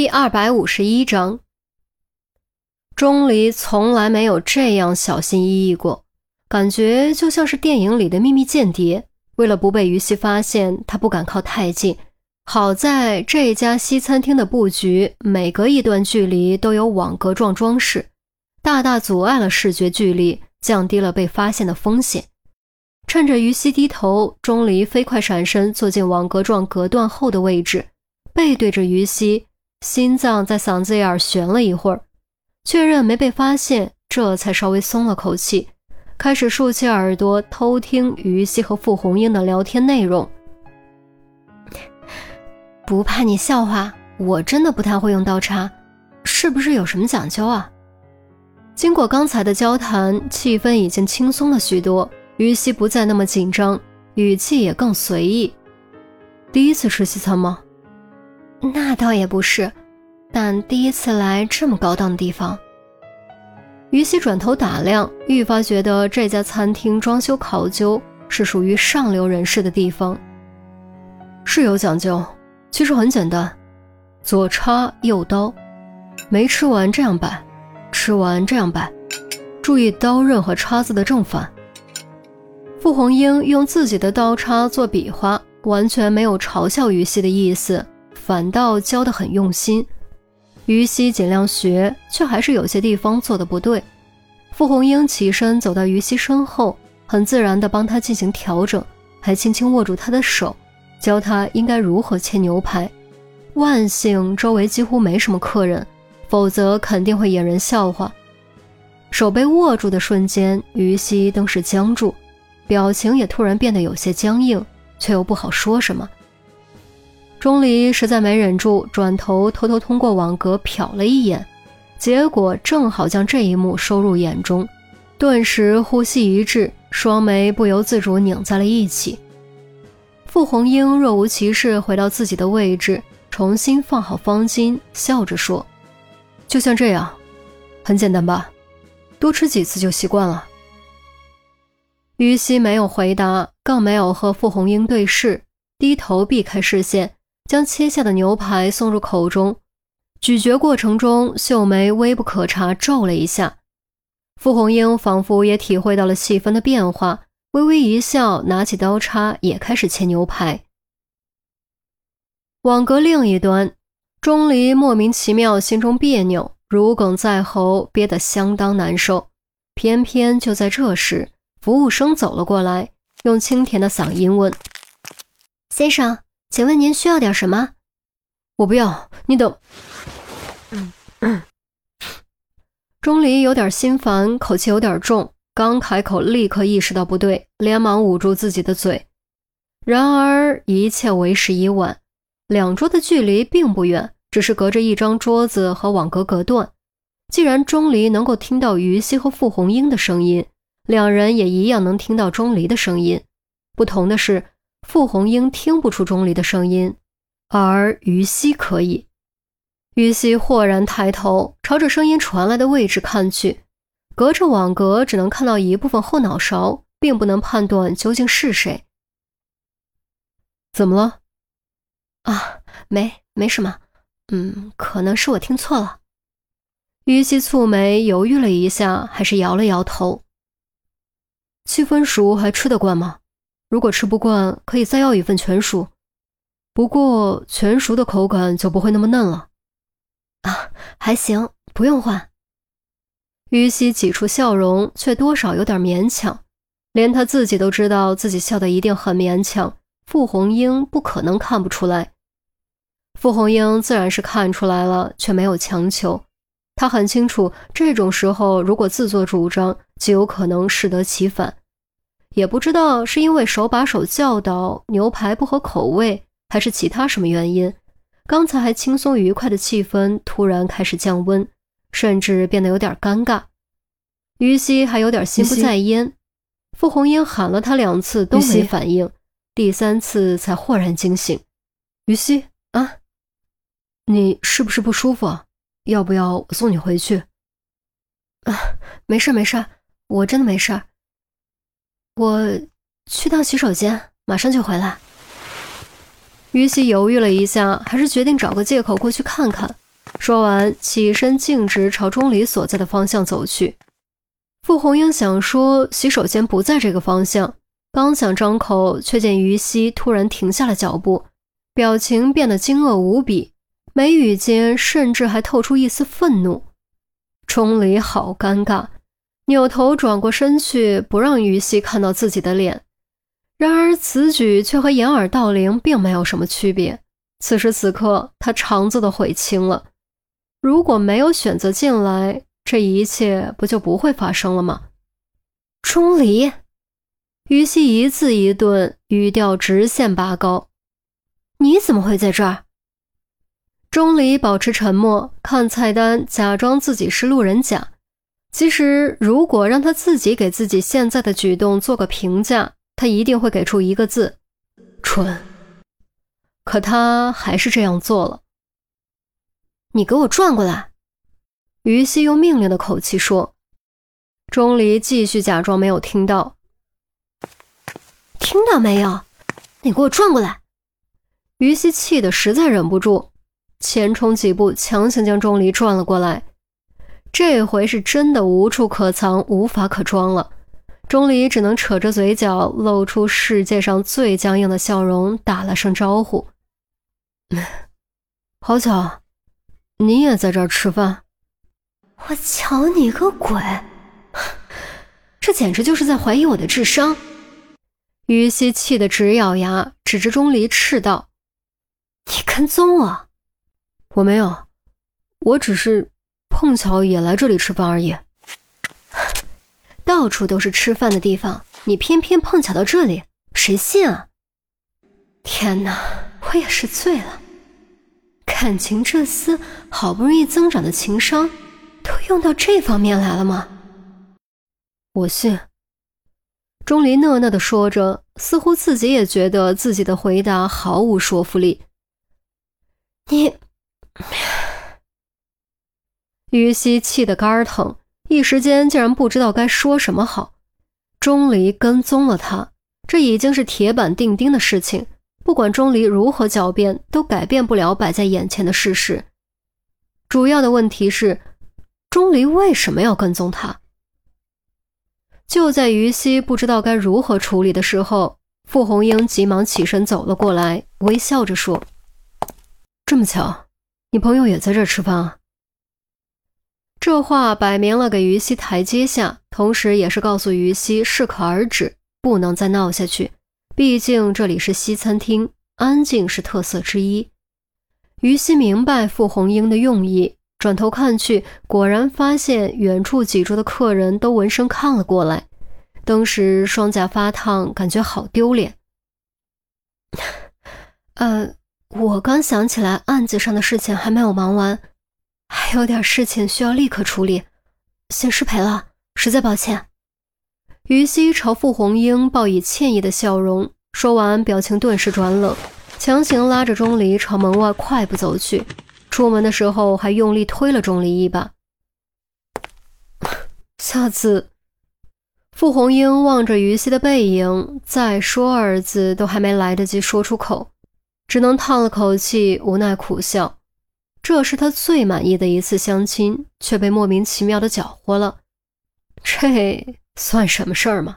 第二百五十一章，钟离从来没有这样小心翼翼过，感觉就像是电影里的秘密间谍。为了不被于西发现，他不敢靠太近。好在这家西餐厅的布局，每隔一段距离都有网格状装饰，大大阻碍了视觉距离，降低了被发现的风险。趁着于西低头，钟离飞快闪身，坐进网格状隔断后的位置，背对着于西。心脏在嗓子眼儿悬了一会儿，确认没被发现，这才稍微松了口气，开始竖起耳朵偷听于西和傅红英的聊天内容。不怕你笑话，我真的不太会用刀叉，是不是有什么讲究啊？经过刚才的交谈，气氛已经轻松了许多，于西不再那么紧张，语气也更随意。第一次吃西餐吗？那倒也不是，但第一次来这么高档的地方。于西转头打量，愈发觉得这家餐厅装修考究，是属于上流人士的地方。是有讲究，其实很简单，左叉右刀，没吃完这样摆，吃完这样摆，注意刀刃和叉子的正反。傅红英用自己的刀叉做比划，完全没有嘲笑于西的意思。反倒教得很用心，于西尽量学，却还是有些地方做的不对。傅红英起身走到于西身后，很自然地帮他进行调整，还轻轻握住他的手，教他应该如何切牛排。万幸周围几乎没什么客人，否则肯定会引人笑话。手被握住的瞬间，于西登时僵住，表情也突然变得有些僵硬，却又不好说什么。钟离实在没忍住，转头偷偷通过网格瞟了一眼，结果正好将这一幕收入眼中，顿时呼吸一滞，双眉不由自主拧在了一起。傅红英若无其事回到自己的位置，重新放好方巾，笑着说：“就像这样，很简单吧？多吃几次就习惯了。”于西没有回答，更没有和傅红英对视，低头避开视线。将切下的牛排送入口中，咀嚼过程中，秀眉微不可察皱了一下。傅红英仿佛也体会到了气氛的变化，微微一笑，拿起刀叉也开始切牛排。网格另一端，钟离莫名其妙，心中别扭，如鲠在喉，憋得相当难受。偏偏就在这时，服务生走了过来，用清甜的嗓音问：“先生。”请问您需要点什么？我不要，你等。嗯嗯钟离有点心烦，口气有点重，刚开口立刻意识到不对，连忙捂住自己的嘴。然而一切为时已晚，两桌的距离并不远，只是隔着一张桌子和网格隔断。既然钟离能够听到于西和傅红英的声音，两人也一样能听到钟离的声音。不同的是。傅红英听不出钟离的声音，而于西可以。于西豁然抬头，朝着声音传来的位置看去，隔着网格只能看到一部分后脑勺，并不能判断究竟是谁。怎么了？啊，没，没什么。嗯，可能是我听错了。于西蹙眉，犹豫了一下，还是摇了摇头。七分熟还吃得惯吗？如果吃不惯，可以再要一份全熟，不过全熟的口感就不会那么嫩了。啊，还行，不用换。于西挤出笑容，却多少有点勉强，连他自己都知道自己笑的一定很勉强。傅红英不可能看不出来，傅红英自然是看出来了，却没有强求。他很清楚，这种时候如果自作主张，极有可能适得其反。也不知道是因为手把手教导牛排不合口味，还是其他什么原因，刚才还轻松愉快的气氛突然开始降温，甚至变得有点尴尬。于西还有点心不在焉，傅红英喊了他两次都没反应，第三次才豁然惊醒。于西啊，你是不是不舒服？啊？要不要我送你回去？啊，没事没事，我真的没事。我去趟洗手间，马上就回来。于西犹豫了一下，还是决定找个借口过去看看。说完，起身径直朝钟离所在的方向走去。傅红英想说洗手间不在这个方向，刚想张口，却见于西突然停下了脚步，表情变得惊愕无比，眉宇间甚至还透出一丝愤怒。钟离好尴尬，扭头转过身去，不让于西看到自己的脸。然而此举却和掩耳盗铃并没有什么区别。此时此刻，他肠子都悔青了。如果没有选择进来，这一切不就不会发生了吗？钟离，于西一字一顿，语调直线拔高：“你怎么会在这儿？”钟离保持沉默，看菜单，假装自己是路人甲。其实，如果让他自己给自己现在的举动做个评价，他一定会给出一个字：蠢。可他还是这样做了。你给我转过来！于西用命令的口气说。钟离继续假装没有听到。听到没有？你给我转过来！于西气得实在忍不住，前冲几步，强行将钟离转了过来。这回是真的无处可藏，无法可装了。钟离只能扯着嘴角，露出世界上最僵硬的笑容，打了声招呼。好巧，你也在这儿吃饭。我瞧你个鬼！这简直就是在怀疑我的智商。于西气得直咬牙，指着钟离斥道：“你跟踪我？我没有，我只是碰巧也来这里吃饭而已。到处都是吃饭的地方，你偏偏碰巧到这里，谁信啊？天哪，我也是醉了。”感情这厮好不容易增长的情商，都用到这方面来了吗？我信。钟离讷讷的说着，似乎自己也觉得自己的回答毫无说服力。你，于西气得肝疼，一时间竟然不知道该说什么好。钟离跟踪了他，这已经是铁板钉钉的事情。不管钟离如何狡辩，都改变不了摆在眼前的事实。主要的问题是，钟离为什么要跟踪他？就在于西不知道该如何处理的时候，傅红英急忙起身走了过来，微笑着说：“这么巧，你朋友也在这儿吃饭啊？”这话摆明了给于西台阶下，同时也是告诉于西适可而止，不能再闹下去。毕竟这里是西餐厅，安静是特色之一。于西明白傅红英的用意，转头看去，果然发现远处几桌的客人都闻声看了过来，当时双颊发烫，感觉好丢脸。呃，我刚想起来案子上的事情还没有忙完，还有点事情需要立刻处理，先失陪了，实在抱歉。于西朝傅红英报以歉意的笑容，说完，表情顿时转冷，强行拉着钟离朝门外快步走去。出门的时候还用力推了钟离一把。下次，傅红英望着于西的背影，再说二字都还没来得及说出口，只能叹了口气，无奈苦笑。这是他最满意的一次相亲，却被莫名其妙的搅和了。这。算什么事儿吗？